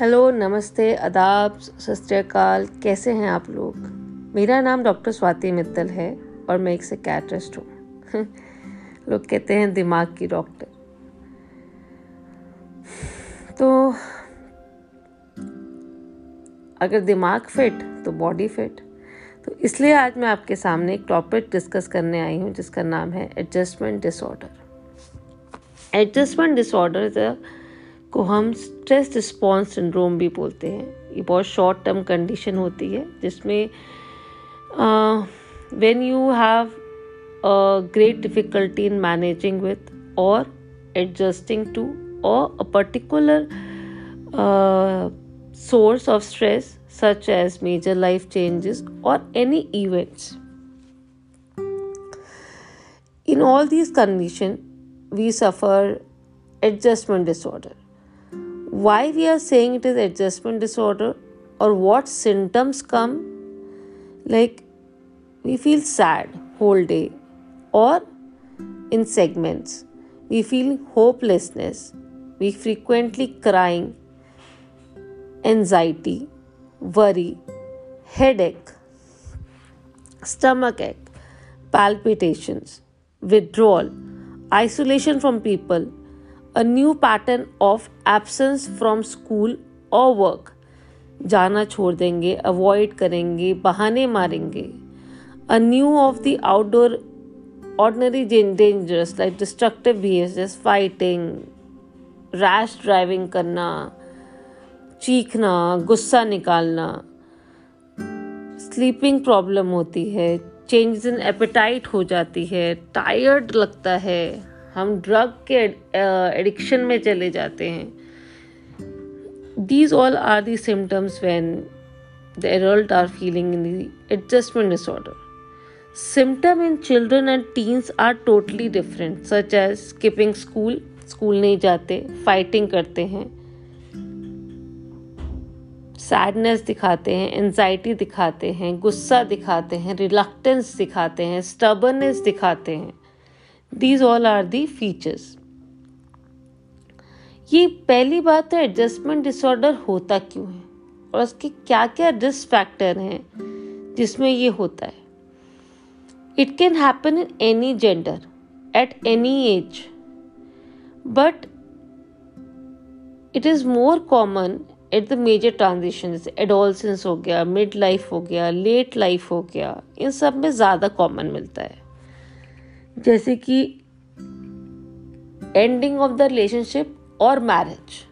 Hello, नमस्ते, आदाब सत कैसे हैं आप लोग? मेरा नाम डॉक्टर स्वाति मित्तल है और मैं एक सेकेट्रिस्ट हूँ। लोग कहते हैं दिमाग की डॉक्टर। तो अगर दिमाग फिट तो बॉडी फिट। तो इसलिए आज मैं आपके सामने एक टॉपिक डिस्कस करने आई हूँ, जिसका नाम है एडजस्टमेंट डिसऑर्डर एडजस्टमेंट डिसऑर्डर को हम स्ट्रेस रिस्पॉन्स सिंड्रोम भी बोलते हैं। ये बहुत शॉर्ट टर्म कंडीशन होती है, जिसमें when you have great difficulty in managing with और एडजस्टिंग टू और a particular source of stress such as major life changes और any events in all these condition we suffer adjustment disorder Why we are saying it is adjustment disorder or what symptoms come? Like we feel sad whole day or in segments. We feel hopelessness. We frequently crying anxiety, worry, headache, stomach ache, palpitations, withdrawal, isolation from people, a new pattern of absence from school और work जाना छोड़ देंगे avoid करेंगे, बहाने मारेंगे। A new of the outdoor ordinary dangerous like destructive behaviours fighting rash driving करना, चीखना, गुस्सा निकालना। स्लीपिंग प्रॉब्लम होती है चेंजेस इन एपेटाइट हो जाती है टायर्ड लगता है। हम ड्रग के एडिक्शन में चले जाते हैं। These all are the symptoms when the adult are feeling in the adjustment disorder symptom in children and teens are totally different such as skipping school school नहीं जाते फाइटिंग करते हैं। सैडनेस दिखाते हैं एनजाइटी दिखाते हैं, गुस्सा दिखाते हैं रिलक्टेंस दिखाते हैं स्टबरनेस दिखाते हैं। These all are the features ये पहली बात तो एडजस्टमेंट डिसऑर्डर होता क्यों है? और उसके क्या क्या रिस्क फैक्टर हैं जिसमें ये होता है? It can happen in any gender at any age but it is more common at the major transition जैसे एडोलसेंस हो गया मिड लाइफ हो गया लेट लाइफ हो गया, इन सब में ज़्यादा कॉमन मिलता है। जैसे कि एंडिंग ऑफ़ द रिलेशनशिप और मैरिज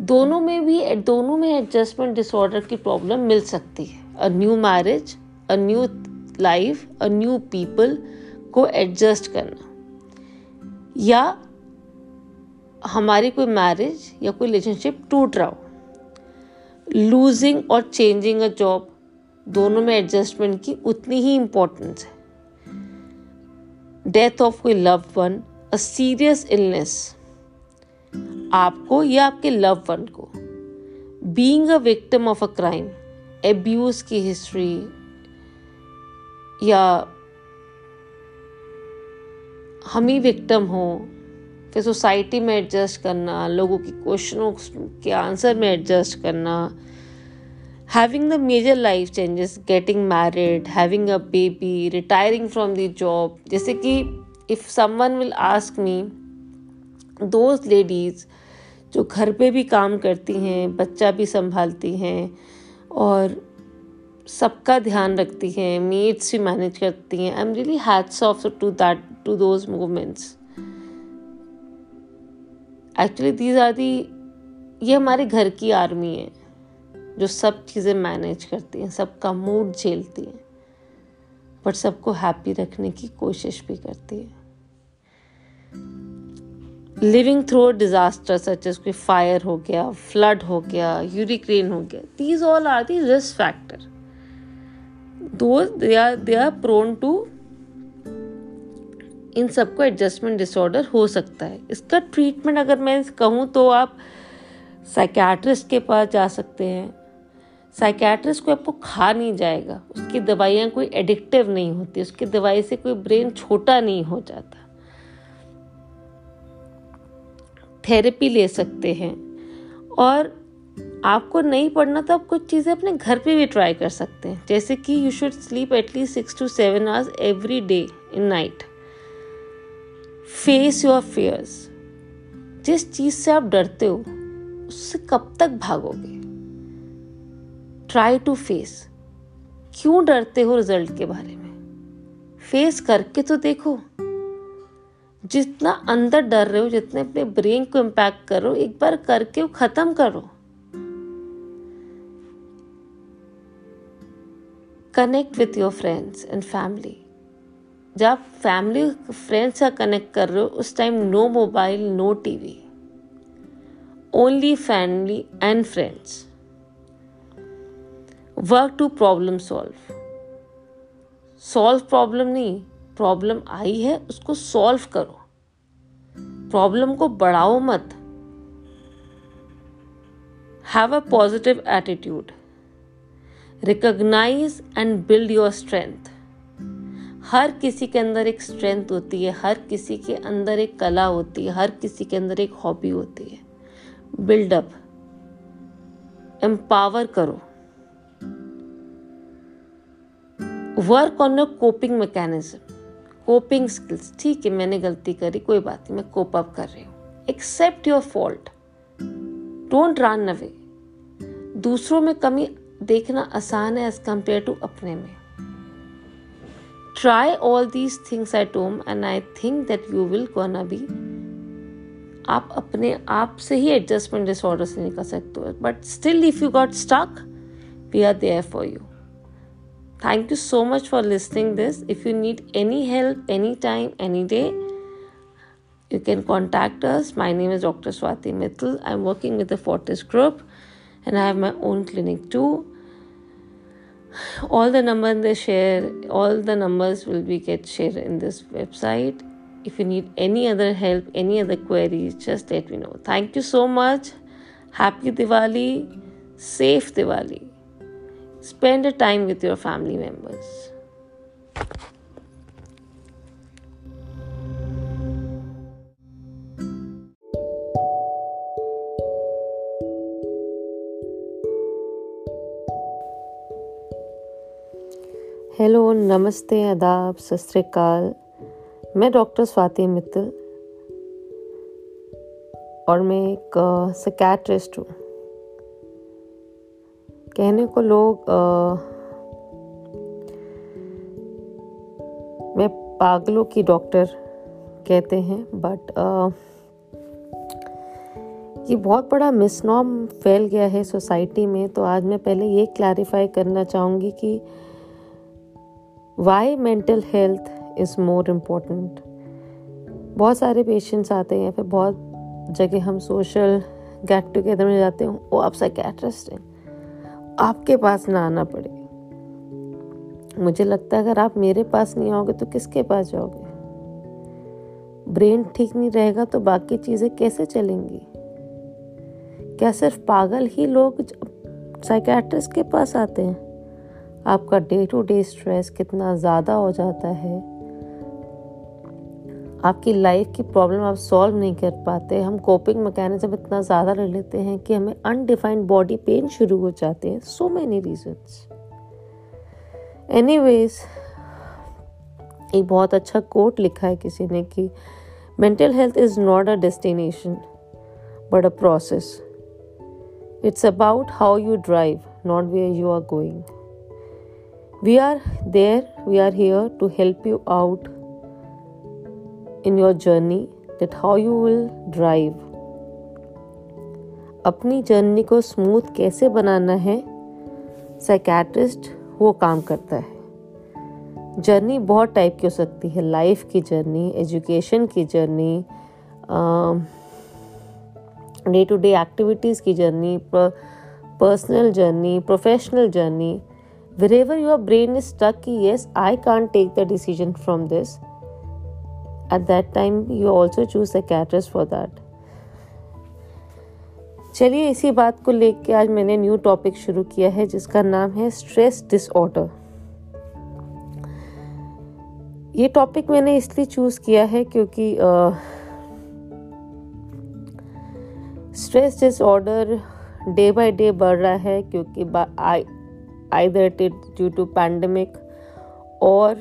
दोनों में भी, दोनों में एडजस्टमेंट डिसऑर्डर की प्रॉब्लम मिल सकती है. A new marriage a new life a new people को एडजस्ट करना. या हमारी कोई मैरिज या कोई रिलेशनशिप टूट रहा हो. लूजिंग और चेंजिंग अ जॉब दोनों में एडजस्टमेंट की उतनी ही इंपॉर्टेंस है. डेथ ऑफ़ कोई love one a serious illness आपको या आपके लव वन को. Being a victim of a crime abuse की हिस्ट्री या हम ही विक्टिम हो, फिर सोसाइटी में एडजस्ट करना, लोगों की क्वेश्चनों के आंसर में एडजस्ट करना having the major life changes getting married having a baby retiring from the job जैसे कि if someone will ask me those ladies जो घर पे भी काम करती हैं, बच्चा भी संभालती हैं, और सबका ध्यान रखती हैं मेड्स भी मैनेज करती हैं I am really hats off to that to those movements actually these are the ये हमारे घर की आर्मी है। जो सब चीज़ें मैनेज करती हैं, सबका मूड झेलती हैं बट सबको हैप्पी रखने की कोशिश भी करती है। Living through disaster such as कोई फायर हो गया फ्लड हो गया यूरिक्रेन हो गया these all are the risk factor though they are they are prone to इन सबको एडजस्टमेंट डिसऑर्डर हो सकता है। इसका ट्रीटमेंट अगर मैं कहूँ तो आप साइकेट्रिस्ट के पास जा सकते हैं साइकेट्रिस्ट को आपको खा नहीं जाएगा। उसकी दवाइयाँ कोई एडिक्टिव नहीं होती, उसकी दवाई से कोई ब्रेन छोटा नहीं हो जाता। थेरेपी ले सकते हैं। और आपको नहीं पढ़ना तो आप कुछ चीज़ें अपने घर पे भी ट्राई कर सकते हैं। जैसे कि you should sleep at least six to seven hours every day in night face your fears जिस चीज़ से आप डरते हो, उससे कब तक भागोगे? ट्राई टू फेस क्यों डरते हो रिज़ल्ट के बारे में? फेस करके तो देखो। जितना अंदर डर रहे हो, जितने अपने ब्रेन को इम्पैक्ट करो एक बार करके वो खत्म करो। Connect with your friends and family जब फैमिली फ्रेंड्स का कनेक्ट कर रहे हो, उस time no mobile no TV only family and friends work to problem solve solve problem नहीं प्रॉब्लम आई है, उसको सॉल्व करो। प्रॉब्लम को बढ़ाओ मत। Have a positive attitude recognise and build your strength हर किसी के अंदर एक स्ट्रेंथ होती है, हर किसी के अंदर एक कला होती है, हर किसी के अंदर एक हॉबी होती है। बिल्डअप एम्पावर करो। Work on your coping mechanism coping skills ठीक है, मैंने गलती करी, कोई बात नहीं, मैं कोप अप कर रही हूँ। Accept your fault don't run away दूसरों में कमी देखना आसान है एज कंपेयर टू अपने में। Try all these things at home and I think that you will gonna be आप अपने आप से ही एडजस्टमेंट डिसऑर्डर से निकल सकते हो। But still if you got stuck we are there for you thank you so much for listening this. If you need any help anytime any day you can contact us. My name is dr swati mittal. I'm working with the fortis group and i have my own clinic too. All the numbers they share all the numbers will be get shared in this website. If you need any other help any other queries just let me know. Thank you so much. Happy diwali. Safe diwali. Spend a time with your family members. Hello नमस्ते, आदाब सत मैं doctor Swati Mittal और मैं एक सिकैट्रिस्ट हूँ। कहने को लोग आ, मैं पागलों की डॉक्टर कहते हैं बट ये बहुत बड़ा मिसनॉम फैल गया है सोसाइटी में। तो आज मैं पहले ये क्लैरिफाई करना चाहूँगी कि why mental health is more important बहुत सारे पेशेंट्स आते हैं फिर बहुत जगह हम सोशल गेट टुगेदर में जाते हैं वो आप साइकेट्रिस्ट हैं। आपके पास ना आना पड़े। मुझे लगता है अगर आप मेरे पास नहीं आओगे तो किसके पास जाओगे? ब्रेन ठीक नहीं रहेगा तो बाकी चीज़ें कैसे चलेंगी? क्या सिर्फ़ पागल ही लोग साइकेट्रिस्ट के पास आते हैं? आपका डे टू डे स्ट्रेस कितना ज़्यादा हो जाता है। आपकी लाइफ की प्रॉब्लम आप सॉल्व नहीं कर पाते। हम कोपिंग मैकेनिज्म इतना ज़्यादा ले लेते हैं कि हमें अनडिफाइंड बॉडी पेन शुरू हो जाते हैं। सो मैनी रीजंस एनीवेज एक बहुत अच्छा कोट लिखा है किसी ने कि mental health is not a destination but a process it's about how you drive not where you are going we are there we are here to help you out in your journey that how you will drive. अपनी journey को smooth कैसे बनाना है? Psychiatrist वो काम करता है। Journey बहुत टाइप की हो सकती है। लाइफ की जर्नी एजुकेशन की journey day to day activities की journey personal journey professional journey wherever your brain is stuck, yes I can't take the decision from this. At that time, you also choose psychiatrist for that. चलिए, इसी बात को लेके आज मैंने new topic शुरू किया है, जिसका नाम है स्ट्रेस डिसऑर्डर ये टॉपिक मैंने इसलिए चूज़ किया है क्योंकि stress disorder day by day बढ़ रहा है क्योंकि either it due to pandemic और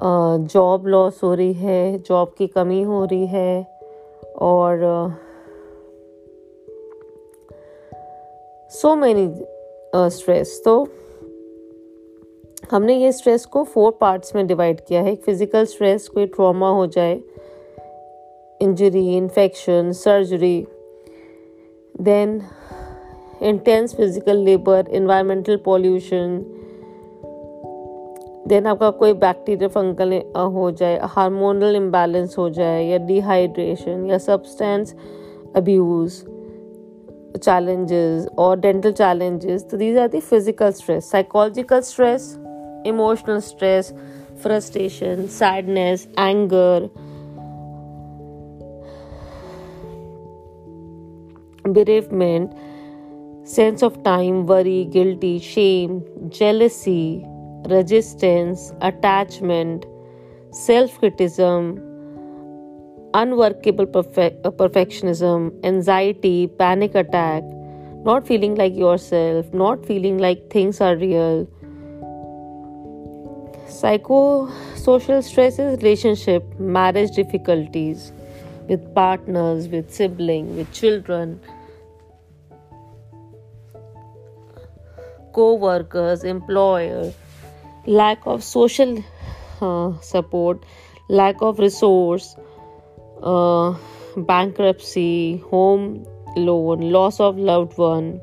जॉब लॉस हो रही है जॉब की कमी हो रही है और सो मैनी स्ट्रेस तो हमने ये स्ट्रेस को फोर पार्ट्स में डिवाइड किया है। फ़िज़िकल स्ट्रेस कोई ट्रॉमा हो जाए injury infection surgery then intense physical labour environmental pollution then आपका कोई बैक्टीरिया फंकल हो जाए, हार्मोनल इम्बैलेंस हो जाए या डिहाइड्रेशन या सबस्टेंस अब्यूज चैलेंजेस और डेंटल चैलेंजेस तो दी जाती the physical stress psychological stress emotional stress frustration sadness anger bereavement sense of time worry guilty shame jealousy resistance, attachment, self criticism, unworkable perfect, uh, perfectionism, anxiety, panic attack, not feeling like yourself, not feeling like things are real. Psychosocial stress is relationship, marriage difficulties with partners, with siblings, with children, co workers, employers lack of social uh, support lack of resource uh, bankruptcy home loan loss of loved one.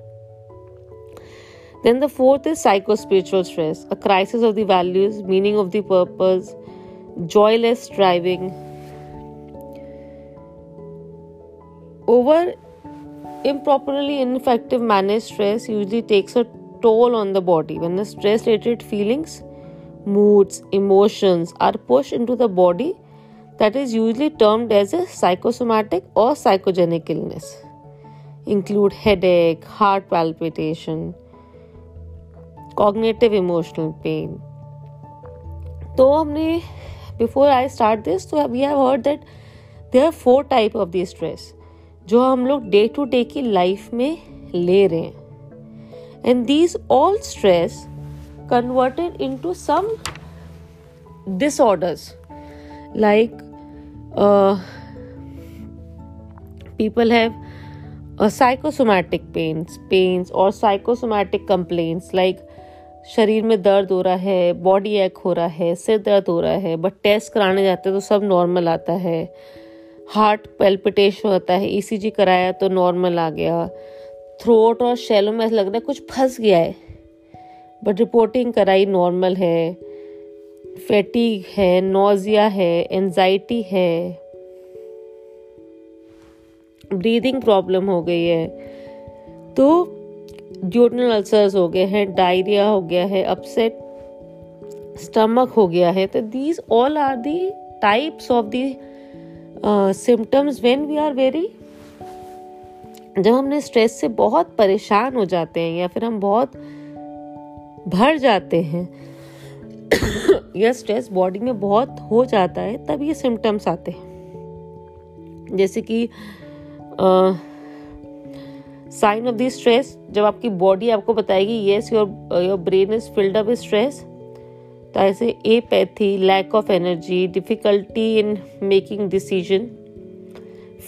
Then the fourth is psycho-spiritual stress a crisis of the values meaning of the purpose joyless striving. Over improperly ineffective managed stress usually takes a toll on the body. When the stress related feelings moods, emotions are pushed into the body that is usually termed as a psychosomatic or psychogenic illness. Include headache, heart palpitation, cognitive emotional pain. तो हमने before I start this तो we have heard that there are four type of the stress जो हम लोग day to day की life में ले रहे हैं and these all stress converted into some disorders. Like uh, people have uh, psychosomatic pains pains or psychosomatic complaints. Like शरीर में दर्द हो रहा है बॉडी एक हो रहा है सिर दर्द हो रहा है बट टेस्ट कराने जाते हैं तो सब नॉर्मल आता है। हार्ट पेल्पिटेशन होता है ईसीजी कराया तो नॉर्मल आ गया। थ्रोट और शैलो में ऐसा लग रहा है कुछ फंस गया है। बट रिपोर्टिंग कराई नॉर्मल है फैटिक है नोजिया है एनजाइटी है ब्रीदिंग प्रॉब्लम हो गई है। तो ड्यूटनल अल्सर्स हो गए हैं डायरिया हो गया है अपसेट स्टमक हो गया है। तो these all are the types of the symptoms when we are very जब हमने स्ट्रेस से बहुत परेशान हो जाते हैं या फिर हम बहुत भर जाते हैं। यह स्ट्रेस बॉडी में बहुत हो जाता है, तब ये सिम्टम्स आते हैं। जैसे कि साइन ऑफ़ द स्ट्रेस जब आपकी बॉडी आपको बताएगी yes your your brain is filled up stress तो ऐसे apathy lack of energy difficulty in making decision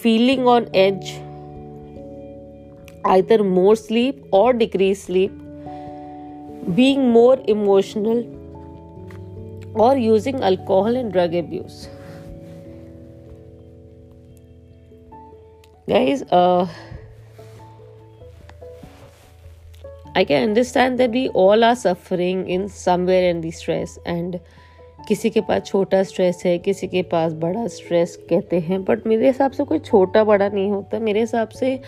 feeling on edge either more sleep और decrease sleep being more emotional, or using alcohol and drug abuse. Guys, uh, I can understand that we all are suffering in somewhere in the stress and किसी के पास छोटा stress है किसी के पास बड़ा stress कहते हैं बट मेरे हिसाब से कोई छोटा बड़ा नहीं होता मेरे हिसाब से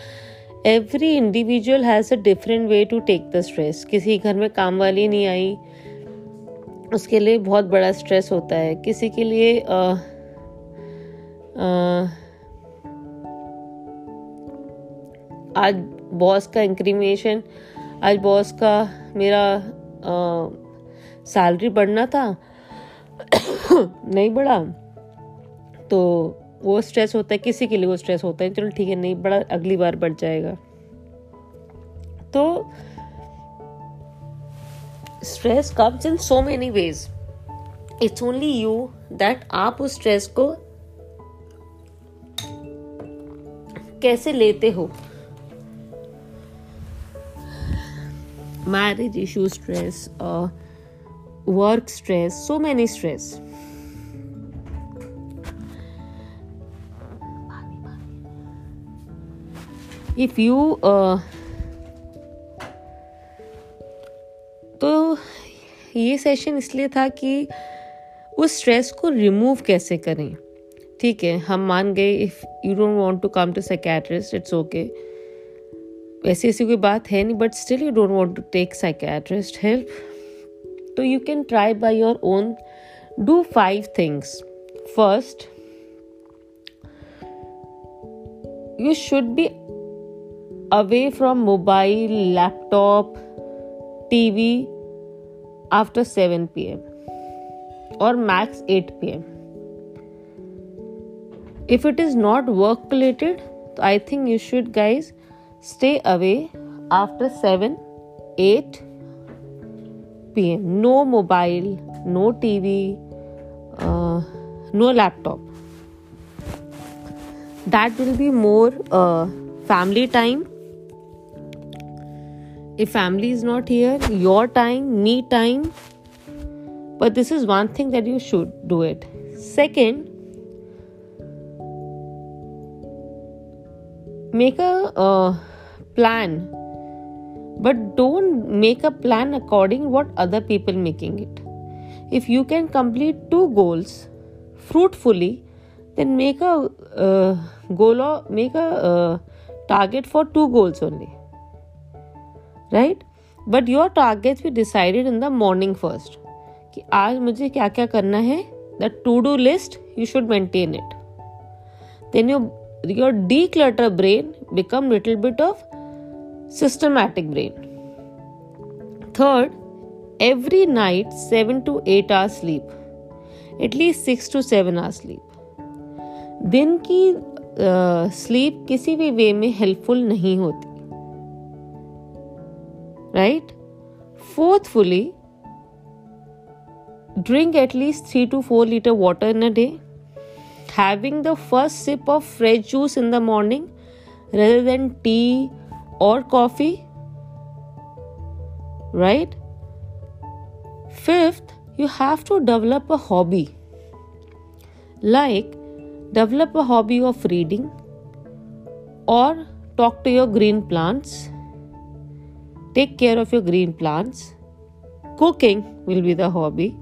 every individual has a different way to take the stress किसी घर में काम वाली नहीं आई उसके लिए बहुत बड़ा स्ट्रेस होता है। किसी के लिए आ, आ, आज बॉस का इंक्रीमेशन आज बॉस का मेरा सैलरी बढ़ना था नहीं बढ़ा तो वो स्ट्रेस होता है, किसी के लिए वो स्ट्रेस होता है, चलो ठीक है, नहीं, बड़ा अगली बार बढ़ जाएगा। तो stress comes in so many ways it's only you that आप उस स्ट्रेस को कैसे लेते हो? Marriage issue stress work stress so so many if you uh, तो ये सेशन इसलिए था कि उस स्ट्रेस को रिमूव कैसे करें? ठीक है हम मान गए if you don't want to come to psychiatrist it's okay ऐसी ऐसी कोई बात है नहीं but still you don't want to take psychiatrist help तो you can try by your own do five things first you should be away from mobile laptop tv after 7 pm or max 8 pm if it is not work related i think you should guys stay away after 7 8 pm no mobile no tv uh, no laptop. That will be more uh, family time if family is not here your time me time. But this is one thing that you should do it. Second make a uh, plan. But don't make a plan according what other people making it. If you can complete two goals fruitfully then make a uh, goal or make a uh, target for two goals only right but your target भी decided in the morning first कि आज मुझे क्या क्या करना है? The to do list you should maintain it then your your declutter brain become little bit of systematic brain third every night seven to eight hours sleep at least six to seven hours sleep दिन की sleep uh, किसी भी वे में helpful नहीं होती। right? Fourthly drink at least 3 to 4 liter water in a day. Having the first sip of fresh juice in the morning rather than tea or coffee right? Fifth you have to develop a hobby. Like develop a hobby of reading or talk to your green plants. Take care of your green plants. Cooking will be the hobby.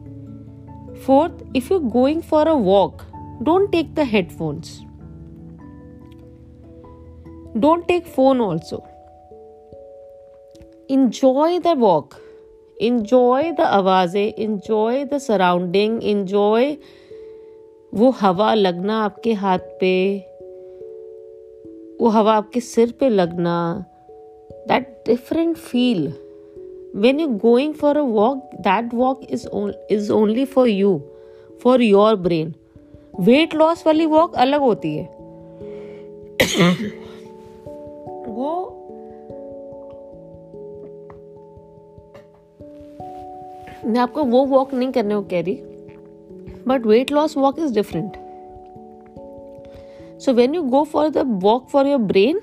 Fourth, if you're going for a walk, don't take the headphones. Don't take phone also enjoy the walk enjoy the आवाज़ें enjoy the surrounding enjoy वो हवा लगना आपके हाथ पे वो हवा आपके सिर पे लगना that different feel when you're going for a walk that walk is is only for you for your brain weight loss वाली वॉक अलग होती है वो मैं आपको वो वॉक नहीं करने को कह रही but weight loss walk is different so when you go for the walk for your brain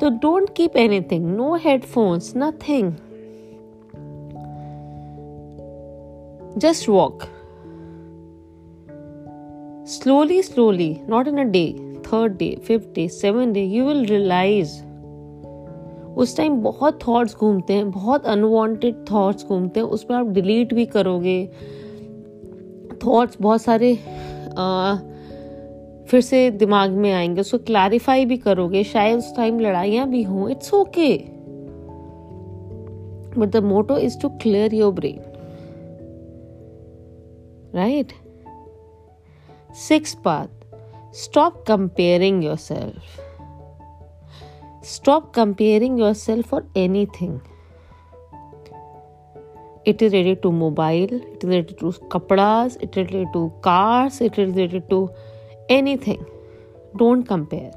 तो don't keep anything no headphones nothing just walk. Slowly slowly not in a day third day fifth day seventh day you will realize. उस time बहुत thoughts घूमते हैं बहुत unwanted thoughts घूमते हैं उस पर आप डिलीट भी करोगे। थॉट्स बहुत सारे आ, फिर से दिमाग में आएँगे उसको क्लैरिफाई भी करोगे शायद उस टाइम लड़ाइयाँ भी हों it's okay but the motto is to clear your brain right six path stop comparing your self Stop comparing yourself for anything. It is related to mobile, it is related to kapadas, it is related to cars, it is related to anything. Don't compare.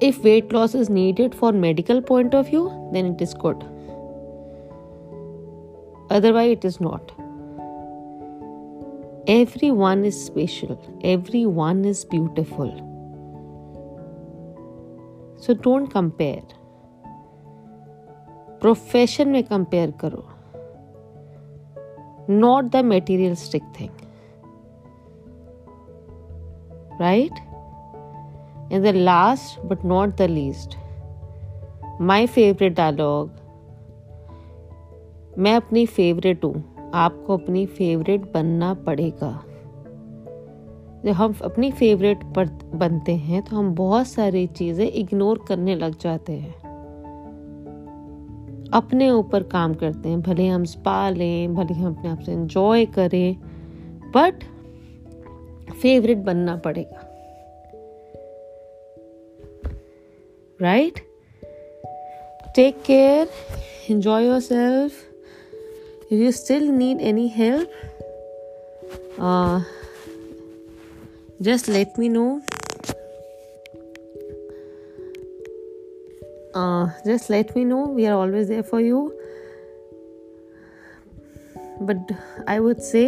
if weight loss is needed for medical point of view then it is good otherwise it is not everyone is special everyone is beautiful so don't compare profession में compare करो not the materialistic thing Right in the last but not the least my favourite dialogue मैं अपनी favourite हूँ। आपको अपनी favourite बनना पड़ेगा। जब हम अपनी फेवरेट बनते हैं तो हम बहुत सारी चीज़ें इग्नोर करने लग जाते हैं। अपने ऊपर काम करते हैं, भले हम स्पा लें, भले हम अपने आप से इंजॉय करें बट फेवरेट बनना पड़ेगा। Right take care enjoy your self if you still need any help just let me know just let me know we are always there for you but I would say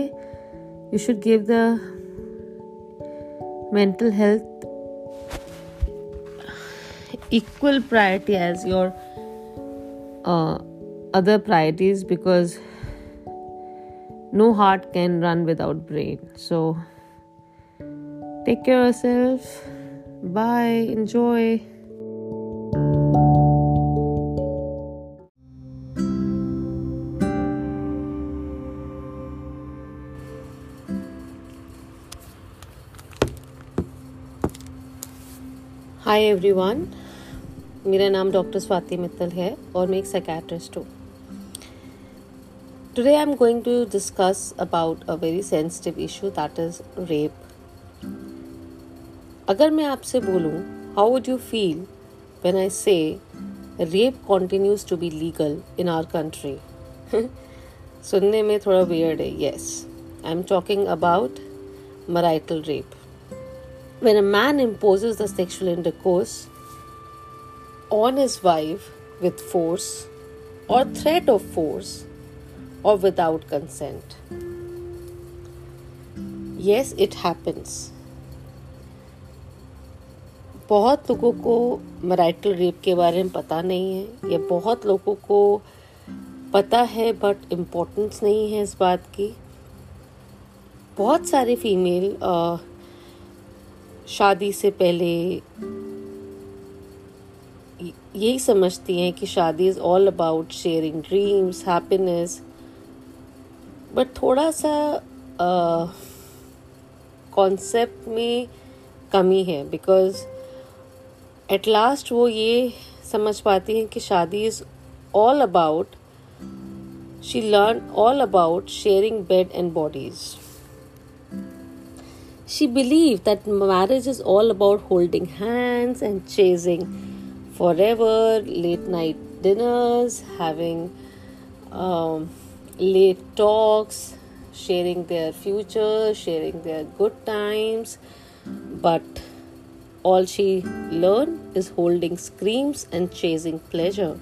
you should give the mental health equal priority as your uh, other priorities because no heart can run without brain. So take care of yourself. Bye. Enjoy hi everyone मेरा नाम doctor Swati Mittal है और मैं एक psychiatrist हूँ। Today I am going to discuss about a very sensitive issue that is rape अगर मैं आपसे बोलूँ how would you feel when I say rape continues to be legal in our country सुनने में थोड़ा वियर्ड है yes I am talking about marital rape when a man imposes the sexual intercourse on his wife with force or threat of force or without consent. Yes, it happens. बहुत लोगों को marital rape के बारे में पता नहीं है या बहुत लोगों को पता है बट इम्पोर्टेंस नहीं है इस बात की बहुत सारे फीमेल शादी से पहले यही समझती हैं कि शादी is all about sharing dreams happiness but थोड़ा सा कॉन्सेप्ट में कमी है बिकॉज़ एट लास्ट वो ये समझ पाती हैं कि शादी is all about she learn all about sharing bed and bodies She believed that marriage is all about holding hands and chasing forever, late night dinners, having um, late talks, sharing their future, sharing their good times. But all she learned is holding screams and chasing pleasure.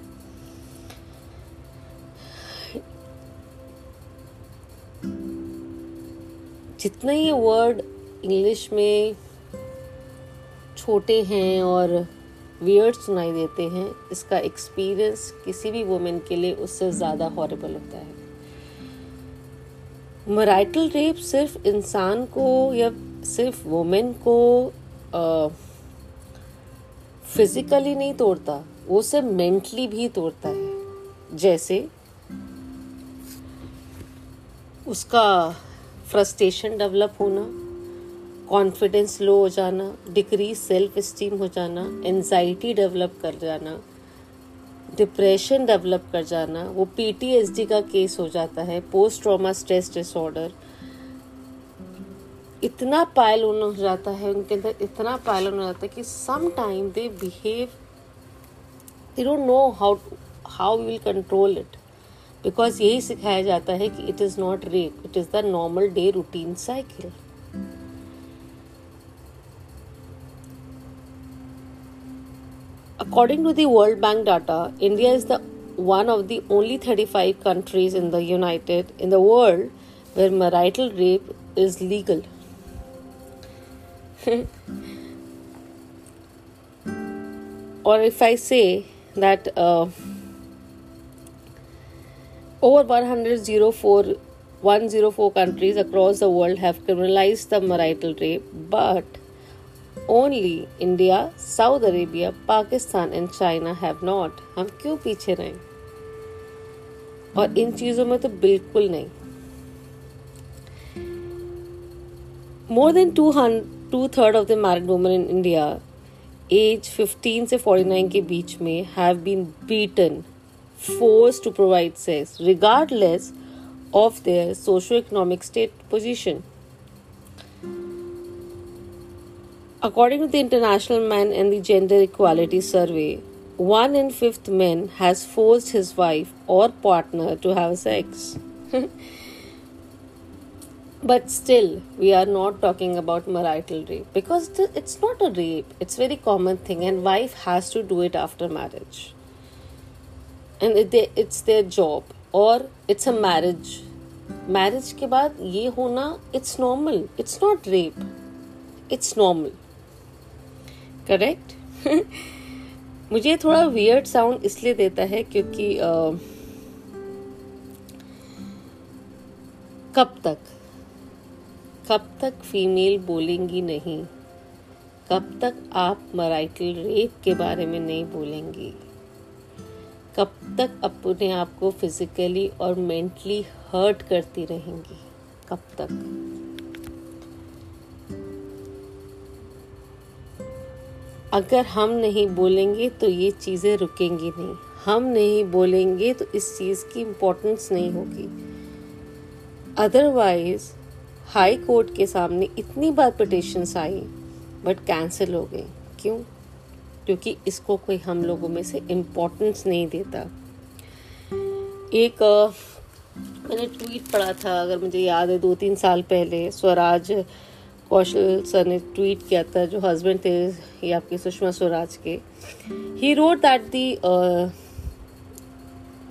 जितना ये word English में छोटे हैं और weird सुनाई देते हैं, इसका एक्सपीरियंस किसी भी वुमेन के लिए उससे ज़्यादा हॉरेबल होता है। मराइटल रेप सिर्फ़ इंसान को या सिर्फ़ वुमेन को फिजिकली नहीं तोड़ता, वो सिर्फ़ मेंटली भी तोड़ता है। जैसे उसका फ्रस्ट्रेशन डेवलप होना कॉन्फिडेंस लो हो जाना डिक्रीज सेल्फ स्टीम हो जाना एनजाइटी डेवलप कर जाना डिप्रेशन डेवलप कर जाना, वो पीटीएसडी का केस हो जाता है पोस्ट ट्रॉमा स्ट्रेस डिसऑर्डर इतना पायल हो जाता है, उनके अंदर इतना पायल हो जाता है कि some time they behave they don't know how how will control it because यही सिखाया जाता है कि it is not rape it is the normal day routine cycle According to the World Bank data, India is the one of the only 35 countries in the United in the world where marital rape is legal. or if I say that uh, over 104, 104 countries across the world have criminalized the marital rape, but only India, Saudi Arabia, Pakistan and China have not. हम क्यों पीछे रहे? और इन चीज़ों में तो बिल्कुल नहीं। More than two two third of the married women in India age 15 से 49 के बीच में have been beaten force to provide sex regardless of their socio economic state position According to the International Man and the Gender Equality Survey, one in fifth man has forced his wife or partner to have sex. but still, we are not talking about marital rape because it's not a rape. It's very common thing, and wife has to do it after marriage, and it's their job or it's a marriage. Marriage के बाद ये होना it's normal it's not rape it's normal Correct मुझे थोड़ा weird sound इसलिए देता है क्योंकि आ, कब तक? कब तक फीमेल बोलेंगी नहीं? कब तक आप मराइटल रेप के बारे में नहीं बोलेंगी? कब तक अपने आप को फिजिकली और मेंटली हर्ट करती रहेंगी? कब तक? अगर हम नहीं बोलेंगे तो ये चीज़ें रुकेंगी नहीं। हम नहीं बोलेंगे तो इस चीज़ की इम्पोर्टेंस नहीं होगी। अदरवाइज़ हाई कोर्ट के सामने इतनी बार पिटिशंस आई बट कैंसिल हो गई। क्यों? क्योंकि इसको कोई हम लोगों में से इम्पोर्टेंस नहीं देता। एक मैंने ट्वीट पढ़ा था, अगर मुझे याद है दो तीन साल पहले, स्वराज कौशल सर ने ट्वीट किया था, जो हस्बैंड थे, ये आपके सुषमा स्वराज के। He wrote that the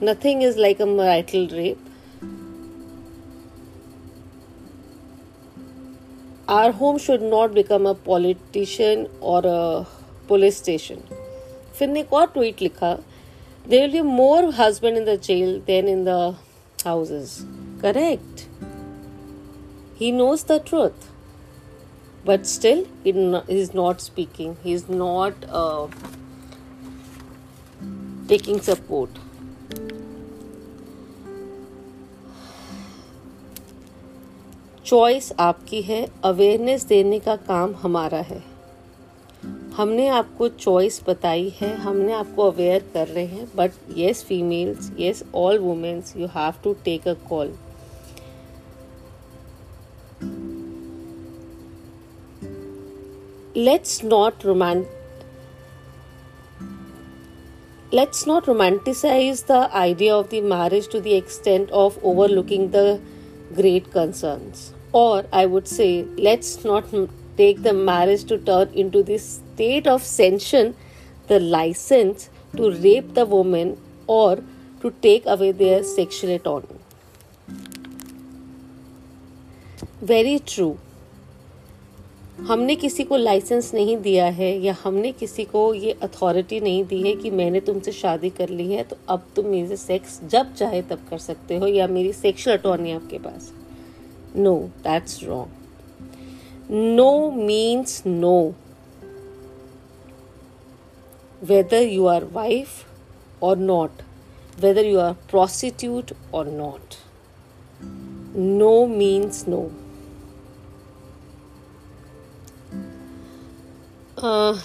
nothing is like a marital rape our home should not become a politician or a police station. फिर ने एक और ट्वीट लिखा there will be more husband in the jail than in the houses correct he knows the truth. But still he is not speaking. He is not uh, taking support. Choice आपकी है. Awareness देने का काम हमारा है. हमने आपको choice बताई है. हमने आपको अवेयर कर रहे हैं. But yes females yes all womens you have to take a call let's not romantic let's not romanticize the idea of the marriage to the extent of overlooking the great concerns. Or i would say let's not take the marriage to turn into the state of sanction the license to rape the woman or to take away their sexual autonomy. Very true हमने किसी को licence नहीं दिया है या हमने किसी को ये अथॉरिटी नहीं दी है कि मैंने तुमसे शादी कर ली है तो अब तुम मेरे सेक्स जब चाहे तब कर सकते हो या मेरी सेक्शुअल अटॉर्नी आपके पास। No that's wrong no means no whether you are wife or not whether you are prostitute or not no means no uh,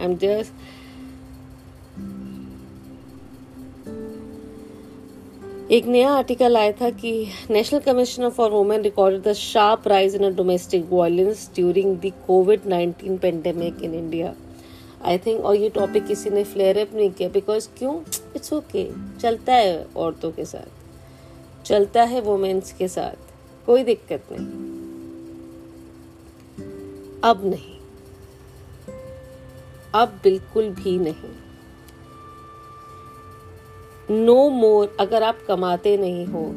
I'm just एक नया आर्टिकल आया था कि national commissioner for women recorded the sharp rise in domestic violence during the covid 19 pandemic in India I think और ये topic किसी ने flare up नहीं किया बिकॉज़ क्यों? इट्स ओके okay, चलता है औरतों के साथ. चलता है वुमेन्स के साथ. कोई दिक्कत नहीं. अब नहीं. अब बिल्कुल भी नहीं। नो no मोर अगर आप कमाते नहीं हो,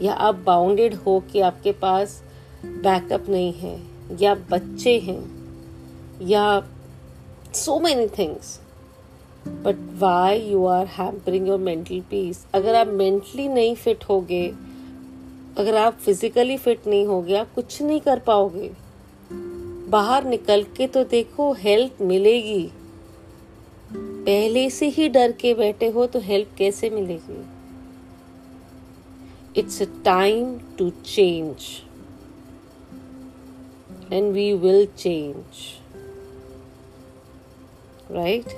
या आप बाउंडेड हो कि आपके पास बैकअप नहीं है, या बच्चे हैं, या so many things but why you are hampering your mental peace अगर आप मेंटली नहीं फिट होगे, अगर आप फिजिकली फिट नहीं होगे, आप कुछ नहीं कर पाओगे। बाहर निकल के तो देखो हेल्प मिलेगी। पहले से ही डर के बैठे हो तो हेल्प कैसे मिलेगी? It's a time to change and we will change right?